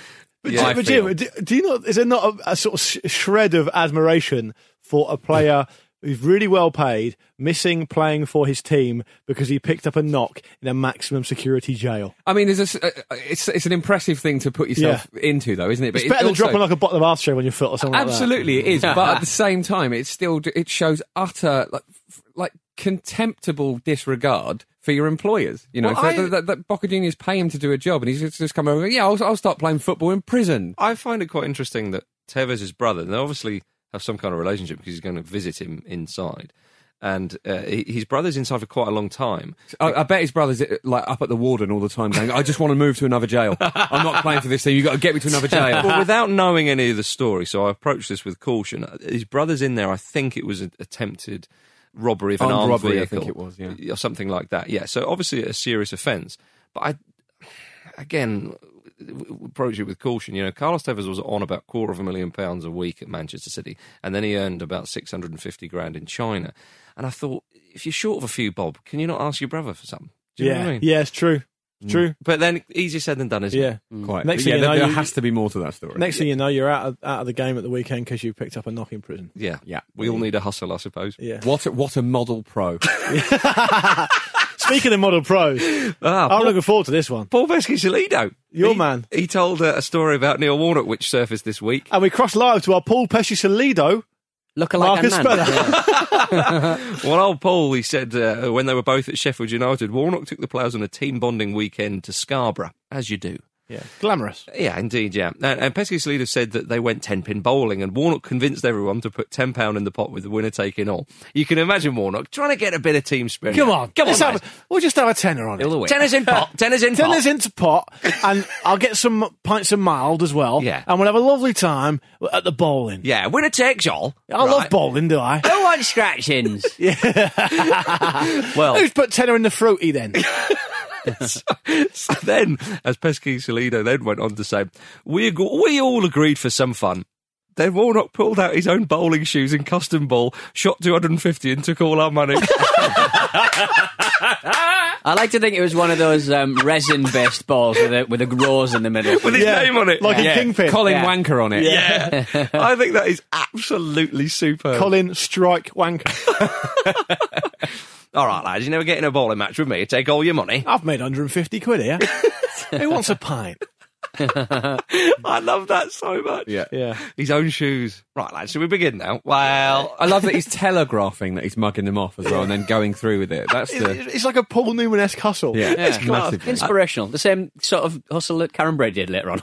But, Yeah, Jim, but. Jim, do, do you not? Is there not a, a sort of sh- shred of admiration for a player who's really well paid, missing playing for his team because he picked up a knock in a maximum security jail? I mean, there's a, s- uh, it's it's an impressive thing to put yourself into, though, isn't it? But It's better than also- dropping like a bottle of aftershave on your foot or something. Absolutely, it is. but at the same time, it still it shows utter like like contemptible disregard for your employers. You know, Well, for- I- that, that, that Boca Juniors pay him to do a job, and he's just, just come over. Yeah, I'll, I'll start playing football in prison. I find it quite interesting that Tevez's brother, they obviously have some kind of relationship because he's going to visit him inside. And uh, he- his brother's inside for quite a long time. I, I bet his brother's uh, like up at the warden all the time, going, "I just want to move to another jail. I'm not playing for this thing. You have got to get me to another jail." well, without knowing any of the story, so I approached this with caution. His brother's in there. I think it was an attempted robbery of an Armed armed robbery, I think it was, yeah. or something like that. Yeah. So obviously a serious offence. But I, again, approach it with caution. You know, Carlos Tevez was on about quarter of a million pounds a week at Manchester City, and then he earned about six hundred and fifty grand in China. And I thought, if you're short of a few bob, can you not ask your brother for something? Do you know yeah, what I mean? yeah, it's true. It's mm. True. But then easier said than done, isn't Yeah. it? Quite. Next yeah, thing you know, there you- has to be more to that story. Next thing you know, you're out of, out of the game at the weekend because you picked up a knock in prison. Yeah. Yeah. We all need a hustle, I suppose. Yeah. What a, what a model pro. Speaking of model pros, Ah, I'm Paul, looking forward to this one. Paul Peschisolido. Your He- man. He told uh, a story about Neil Warnock, which surfaced this week. And we cross live to our Paul Peschisolido. Look like Marcus a man. Yeah. Well, old Paul, he said uh, when they were both at Sheffield United, Warnock took the players on a team bonding weekend to Scarborough, as you do. Yeah. Glamorous. Yeah, indeed, yeah. And, and Peschisolido said that they went 10 pin bowling, and Warnock convinced everyone to put £10 in the pot with the winner taking all. You can imagine Warnock trying to get a bit of team spirit. Come on. Come on, have, we'll just have a tenner on it. He'll win. Tenner's in pot. Tenner's in pot. Tenner's into pot, and I'll get some pints of mild as well. Yeah. And we'll have a lovely time at the bowling. Yeah, winner takes all. I love bowling, do I? No one scratchings. yeah. Well, Who's put tenner in the fruity then? So then, as Peschisolido then went on to say, we, ag- we all agreed for some fun. Then Warnock pulled out his own bowling shoes and custom ball, shot 250 and took all our money. I like to think it was one of those um, resin-based balls with a with a rose in the middle. with his Yeah, name on it. like a yeah. kingpin. Colin Yeah. Wanker on it. Yeah. I think that is absolutely super. Colin Strike Wanker. All right, lads, you never get in a bowling match with me. Take all your money. I've made 150 quid here. Who wants a pint? I love that so much. Yeah. Yeah. His own shoes. Right, lads, should we begin now? Well, I love that he's telegraphing that he's mugging them off as well and then going through with it. That's the. It's, it's like a Paul Newman esque hustle. Yeah, Yeah. massively. Inspirational. The same sort of hustle that Karren Brady did later on.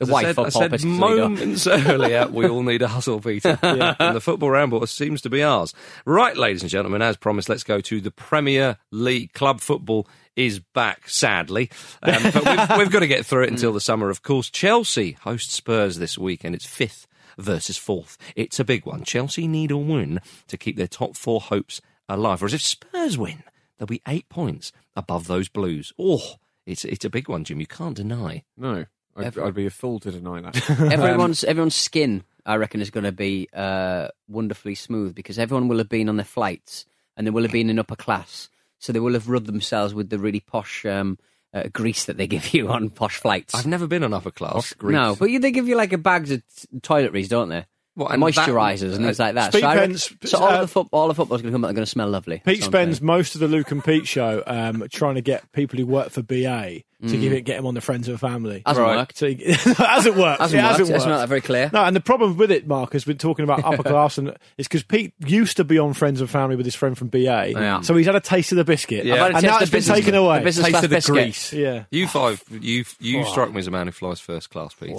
The As I said, of I said moments earlier, we all need a hustle, Peter. And the football ramble seems to be ours. Right, ladies and gentlemen, as promised, let's go to the Premier League. Club football is back, sadly. Um, but we've, we've got to get through it until the summer, of course. Chelsea host Spurs this week, and It's fifth versus fourth. It's a big one. Chelsea need a win to keep their top four hopes alive. Whereas if Spurs win, they'll be eight points above those Blues. Oh, it's it's a big one, Jim. You can't deny. No, I'd, Every- I'd be a fool to deny that. everyone's everyone's skin, I reckon, is going to be uh, wonderfully smooth because everyone will have been on their flights and they will have been in upper class, so they will have rubbed themselves with the really posh um, uh, grease that they give you on posh flights. I've never been on upper class. No, but you, they give you like a bags of t- toiletries, don't they? What, And and that- moisturisers and things like that. Speed So, I reckon- pens- so all uh, of the foot, all the football's going to come out. They're going to smell lovely. Pete That's what I'm spends saying. most of the Luke and Pete show um, trying to get people who work for BA to give it, get him on the Friends and Family. Hasn't Right. worked. So he- it hasn't worked. Hasn't it worked. hasn't It's worked. not very clear. No, and the problem with it, Mark, has been talking about upper class, and it's because Pete used to be on Friends and Family with his friend from BA, Yeah. so he's had a taste of the biscuit, Yeah. I've had a and taste now of it's been business- taken the away. business taste class of the biscuit. grease. Yeah. You five, you you strike me as a man who flies first class, Peter.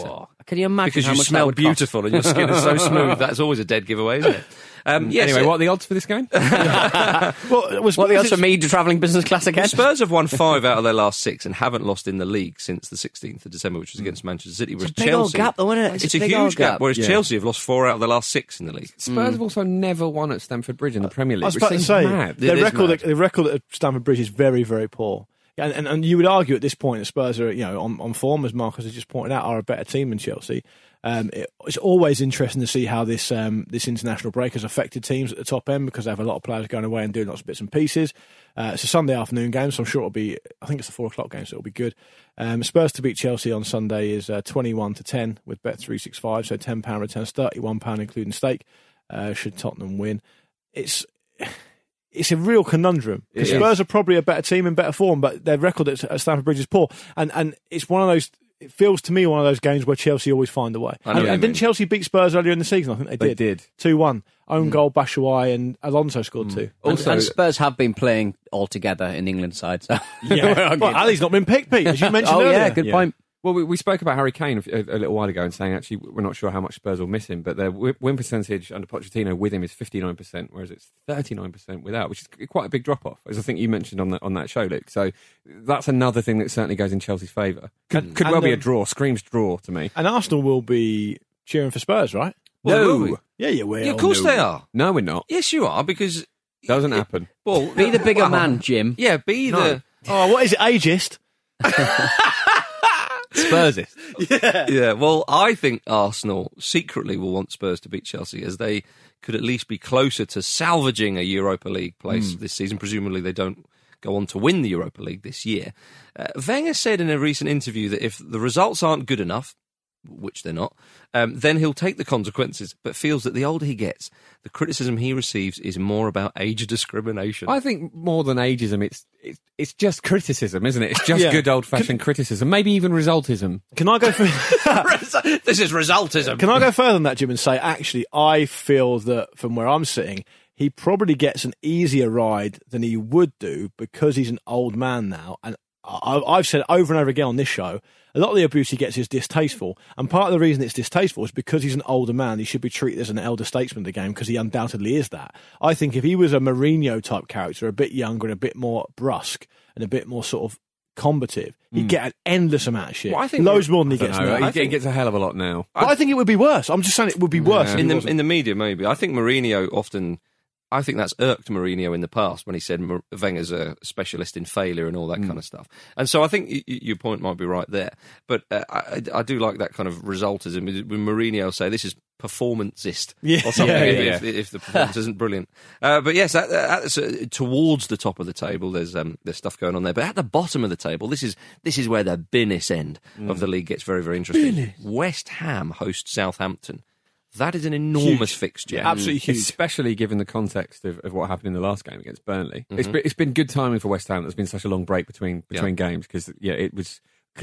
Can you imagine Because how you much that smell would cost? beautiful and your skin is so smooth. That's always a dead giveaway, isn't it? Um, yes, anyway, uh, what are the odds for this game? Well, was What are the odds for me travelling business class again? Spurs have won five out of their last six and haven't lost in the league since the 16th of December, which was against Manchester City. Whereas a big old Chelsea, gap though, isn't it? It's, It's a, a huge gap. gap. Whereas Yeah. Chelsea have lost four out of the last six in the league. Spurs have also never won at Stamford Bridge in the Premier League. I was which about to say mad. It the record, mad. the record at Stamford Bridge is very, very poor. And, and, and you would argue at this point that Spurs are, you know, on, on form, as Marcus has just pointed out, are a better team than Chelsea. Um, it, it's always interesting to see how this um, this international break has affected teams at the top end because they have a lot of players going away and doing lots of bits and pieces. Uh, it's a Sunday afternoon game, so I'm sure it'll be. I think it's a four o'clock game, so it'll be good. Um, Spurs to beat Chelsea on Sunday is uh, 21 to 10 with Bet 365, so 10 pound returns, 31 pound including stake. Uh, should Tottenham win? It's it's a real conundrum because is. Spurs are probably a better team in better form, but their record at, at Stamford Bridge is poor, and and it's one of those. It feels to me one of those games where Chelsea always find a way. I know And, and didn't Chelsea beat Spurs earlier in the season? I think they did. They did. did. Two one. Own mm. goal, Batshuayi and Alonso scored mm. two. Also- and Spurs have been playing all together in England side. So Yeah. well, Alli's not been picked, Pete, as you mentioned oh earlier. yeah, good Yeah. point. Well, we, we spoke about Harry Kane a, a little while ago and saying actually we're not sure how much Spurs will miss him, but their win percentage under Pochettino with him is 59%, whereas it's 39% without, which is quite a big drop off, as I think you mentioned on that on that show, Luke. So that's another thing that certainly goes in Chelsea's favour. Could, could and, well be a draw, screams draw to me. And Arsenal will be cheering for Spurs, right? Well, will we? Yeah, you will. Yeah, of course No. they are. No, we're not. Yes, you are because Doesn't happen. well, Be the bigger well, man, Jim. Yeah, be the Oh, what is it? Ageist? Spursist. yeah. Yeah. Well, I think Arsenal secretly will want Spurs to beat Chelsea as they could at least be closer to salvaging a Europa League place this season. Presumably, they don't go on to win the Europa League this year. Uh, Wenger said in a recent interview that if the results aren't good enough, which they're not, um, then he'll take the consequences, but feels that the older he gets, the criticism he receives is more about age discrimination. I think more than ageism, it's it's, it's just criticism, isn't it? It's just Yeah. good old fashioned criticism, maybe even resultism. Can I go for? this is resultism. Can I go further than that, Jim, and say actually, I feel that from where I'm sitting, he probably gets an easier ride than he would do because he's an old man now. And I, I've said over and over again on this show, a lot of the abuse he gets is distasteful. And part of the reason it's distasteful is because he's an older man. He should be treated as an elder statesman of the game because he undoubtedly is that. I think if he was a Mourinho type character, a bit younger and a bit more brusque and a bit more sort of combative, he'd hmm. get an endless amount of shit. Well, I think Loads more than he I don't gets know, now. He, I he think- gets a hell of a lot now. but I think it would be worse. I'm just saying it would be worse. Yeah. in the in the media, maybe. I think Mourinho often. I think that's irked Mourinho in the past when he said Wenger's a specialist in failure and all that kind of stuff. And so I think y- y- your point might be right there. But uh, I, I do like that kind of resultism. When Mourinho say this is performancist Yeah. or something Yeah, if, if, if the performance isn't brilliant. Uh, but yes, that, that's, uh, towards the top of the table, there's um, there's stuff going on there. But at the bottom of the table, this is this is where the business end of the league gets very very interesting. West Ham host Southampton. That is an enormous Huge. fixture. Absolutely huge. Especially given the context of, of what happened in the last game against Burnley. Mm-hmm. been, it's been good timing for West Ham. There's been such a long break between between games because yeah, it was.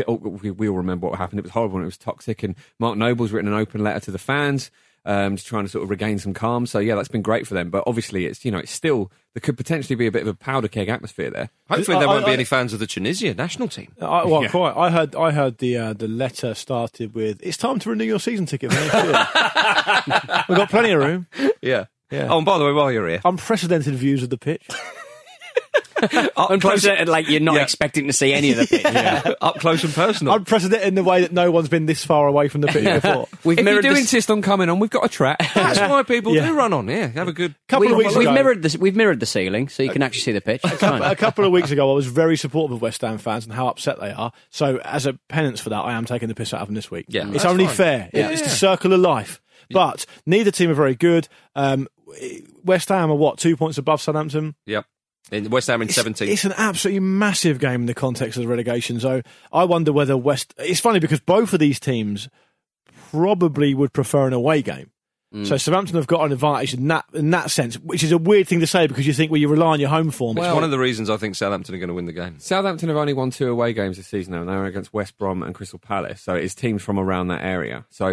We, we all remember what happened. It was horrible and it was toxic. And Mark Noble's written an open letter to the fans, um, just trying to sort of regain some calm. So yeah, that's been great for them. But obviously, it's you know, it's still there could potentially be a bit of a powder keg atmosphere there. Hopefully, there I- won't be I- any fans of the Tunisia national team. I, well, Yeah. quite. I heard. I heard the uh, the letter started with, "It's time to renew your season ticket." for next year." We've got plenty of room. Yeah. Yeah. Oh, and by the way, while you're here, Unprecedented views of the pitch. Up close, Unprecedented, like you're not Yeah. expecting to see any of the pitch. up close and personal. Unprecedented in the way that no one's been this far away from the pitch before. We've If you do this- insist on coming on, we've got a track. That's why people Yeah. do run on. Yeah, have a good. couple we, of weeks we've ago, mirrored the we've mirrored the ceiling, so you can actually see the pitch. It's a couple of weeks ago, I was very supportive of West Ham fans and how upset they are. So, as a penance for that, I am taking the piss out of them this week. Yeah, it's only fine. fair. It's the circle of life. But neither team are very good. Um, West Ham are what two points above Southampton. Yep. In West Ham in It's, 17. it's an absolutely massive game in the context of the relegation. So I wonder whether West. It's funny because both of these teams probably would prefer an away game. Mm. So Southampton have got an advantage in that in that sense, which is a weird thing to say because you think well you rely on your home form. it's one of the reasons I think Southampton are going to win the game. Southampton have only won two away games this season, now, and they're against West Brom and Crystal Palace. So it's teams from around that area. So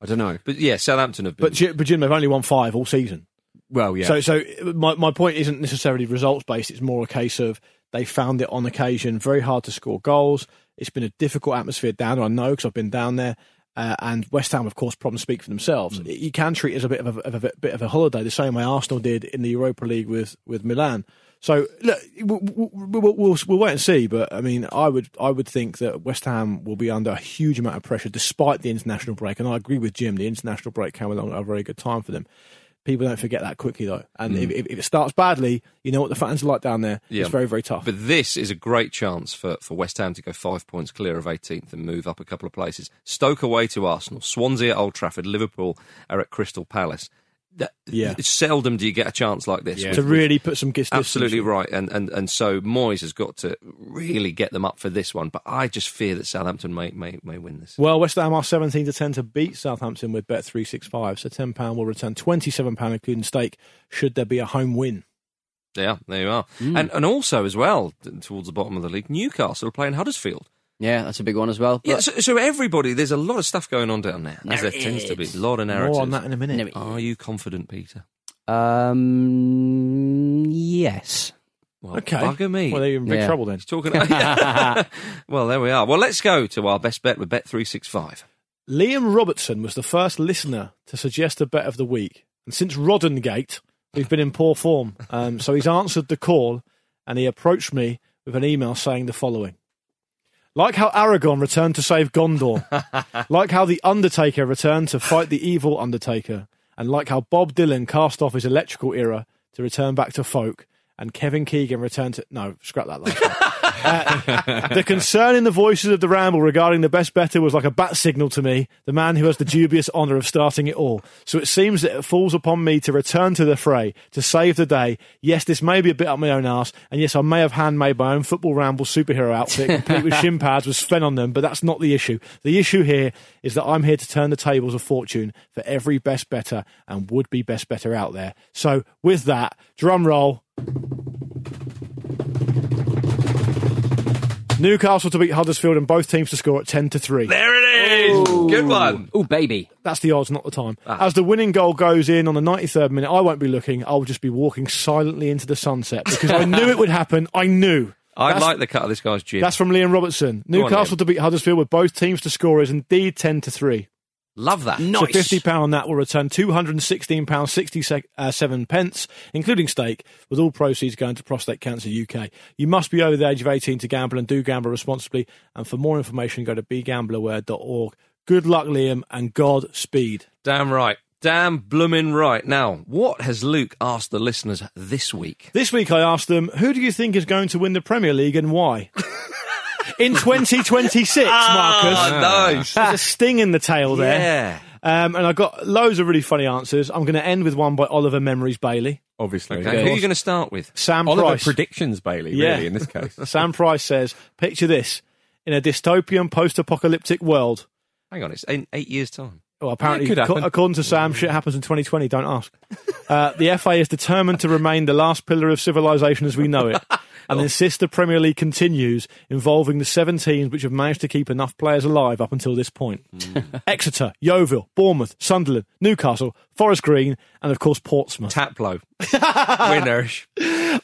I don't know. But yeah, Southampton have been. but but Jim, they've only won five all season. Well, yeah. So, so my, my point isn't necessarily results based. It's more a case of they found it on occasion very hard to score goals. It's been a difficult atmosphere down there. I know because I've been down there. Uh, and West Ham, of course, problems speak for themselves. You can treat it as a bit of a, of a bit of a holiday, the same way Arsenal did in the Europa League with, with Milan. So look, we'll, we'll, we'll, we'll wait and see. But I mean, I would I would think that West Ham will be under a huge amount of pressure despite the international break. And I agree with Jim. The international break came along at a very good time for them. People don't forget that quickly though. And if, if, if it starts badly, you know what the fans are like down there. Yeah. It's very very tough. But this is a great chance for, for West Ham to go five points clear of 18th and move up a couple of places. Stoke away to Arsenal, Swansea at Old Trafford, Liverpool are at Crystal Palace. That, Yeah. it's seldom do you get a chance like this. with- to really put some distance. Absolutely right, and, and and so Moyes has got to really get them up for this one. But I just fear that Southampton may may, may win this. Well, West Ham are 17 to 10 to beat Southampton with bet 365. So £10 will return £27 including stake should there be a home win. Yeah, there you are. Mm. And and also as well towards the bottom of the league, Newcastle are playing Huddersfield. Yeah, that's a big one as well. Yeah, so, so everybody, there's a lot of stuff going on down there, as there tends to be. A lot of narratives. More on that in a minute. Are you confident, Peter? Um, yes. Well, Okay. bugger me. Well, they're in big Yeah. trouble then. He's talking. well, there we are. Well, let's go to our best bet with Bet three six five. Liam Robertson was the first listener to suggest a bet of the week. And since Roddengate, we've been in poor form. Um, so he's answered the call and he approached me with an email saying the following. Like how Aragorn returned to save Gondor, like how The Undertaker returned to fight the evil Undertaker, and like how Bob Dylan cast off his electrical era to return back to folk, and Kevin Keegan returned to. No, scrap that last. Uh, the concern in the voices of the ramble regarding the best better was like a bat signal to me, the man who has the dubious honour of starting it all. So it seems that it falls upon me to return to the fray, to save the day. Yes, this may be a bit up my own arse, and yes, I may have handmade my own football ramble superhero outfit complete with shin pads with Sven on them, but that's not the issue. The issue here is that I'm here to turn the tables of fortune for every best better and would be best better out there. So with that, drum roll. Newcastle to beat Huddersfield and both teams to score at 10 to 3. There it is. Good one. Oh, baby. That's the odds, not the time. Ah. As the winning goal goes in on the 93rd minute, I won't be looking. I'll just be walking silently into the sunset because I knew it would happen. I knew. I That's- like the cut of this guy's jib. That's from Liam Robertson. Go on, Newcastle to beat Huddersfield with both teams to score is indeed 10 to 3. Love that. So £50 on that will return £216.67 uh, pence, including stake, with all proceeds going to Prostate Cancer UK. You must be over the age of 18 to gamble and do gamble responsibly. And for more information, go to begambleaware.org. Good luck, Liam, and Godspeed. Damn right. Damn bloomin' right. Now, what has Luke asked the listeners this week? This week I asked them, who do you think is going to win the Premier League and why? in 2026, Marcus. nice. There's a sting in the tail there. Yeah. Um, and I've got loads of really funny answers. I'm going to end with one by Oliver Memories Bailey. Obviously. Okay, who are you going to start with? Sam Oliver Price. predictions, Bailey, Yeah. really, in this case. Sam Price says, picture this. In a dystopian post-apocalyptic world, Hang on, it's in eight years' time. Well, apparently, could happen. according to Sam, shit happens in 2020. Don't ask. Uh, the FA is determined to remain the last pillar of civilization as we know it, and insists the Premier League continues, involving the seven teams which have managed to keep enough players alive up until this point: Exeter, Yeovil, Bournemouth, Sunderland, Newcastle, Forest Green, and of course Portsmouth. Taplow. Winners.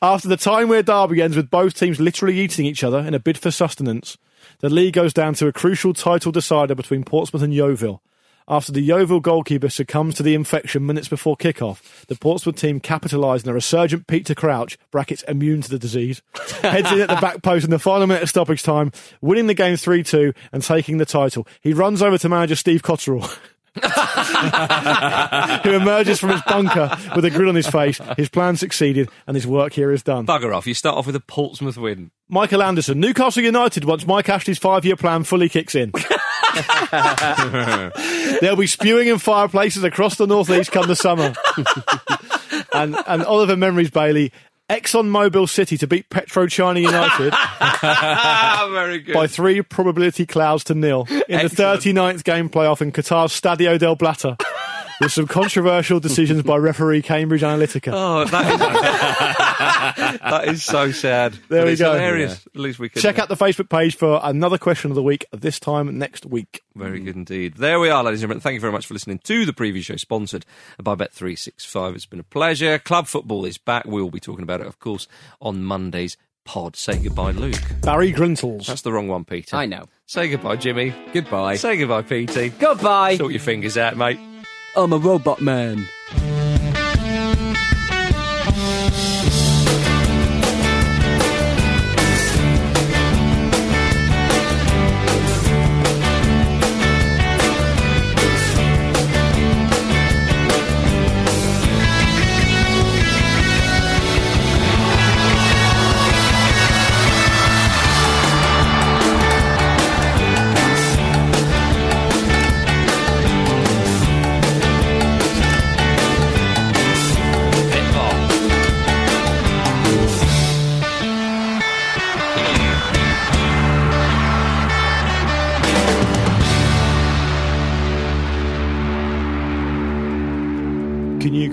After the time where Derby ends with both teams literally eating each other in a bid for sustenance, the league goes down to a crucial title decider between Portsmouth and Yeovil. After the Yeovil goalkeeper succumbs to the infection minutes before kickoff, the Portsmouth team capitalise on a resurgent Peter Crouch, brackets immune to the disease, heads in at the back post in the final minute of stoppage time, winning the game 3 2 and taking the title. He runs over to manager Steve Cotterill. who emerges from his bunker with a grin on his face. His plan succeeded and his work here is done. Bugger off. You start off with a Portsmouth win. Michael Anderson, Newcastle United, once Mike Ashley's five year plan fully kicks in. They'll be spewing in fireplaces across the northeast come the summer. and, and Oliver Memories Bailey, Exxon Mobil City to beat Petro China United Very good. by three probability clouds to nil in the Excellent. 39th game playoff in Qatar's Stadio del Blatter. With some controversial decisions by referee Cambridge Analytica. Oh, that is, that is so sad. There But we it's go. Hilarious. At least we can Check out the Facebook page for another question of the week, this time next week. Very good indeed. There we are, ladies and gentlemen. Thank you very much for listening to the preview show sponsored by Bet365. It's been a pleasure. Club football is back. We will be talking about it, of course, on Monday's pod. Say goodbye, Luke. Barry Grintles. That's the wrong one, Peter. I know. Say goodbye, Jimmy. Goodbye. Say goodbye, Petey. Goodbye. Sort your fingers out, mate. I'm a robot man.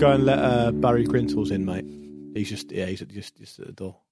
Go and let uh, Barry Grintles in, mate? He's just, yeah, he's just, just at the door.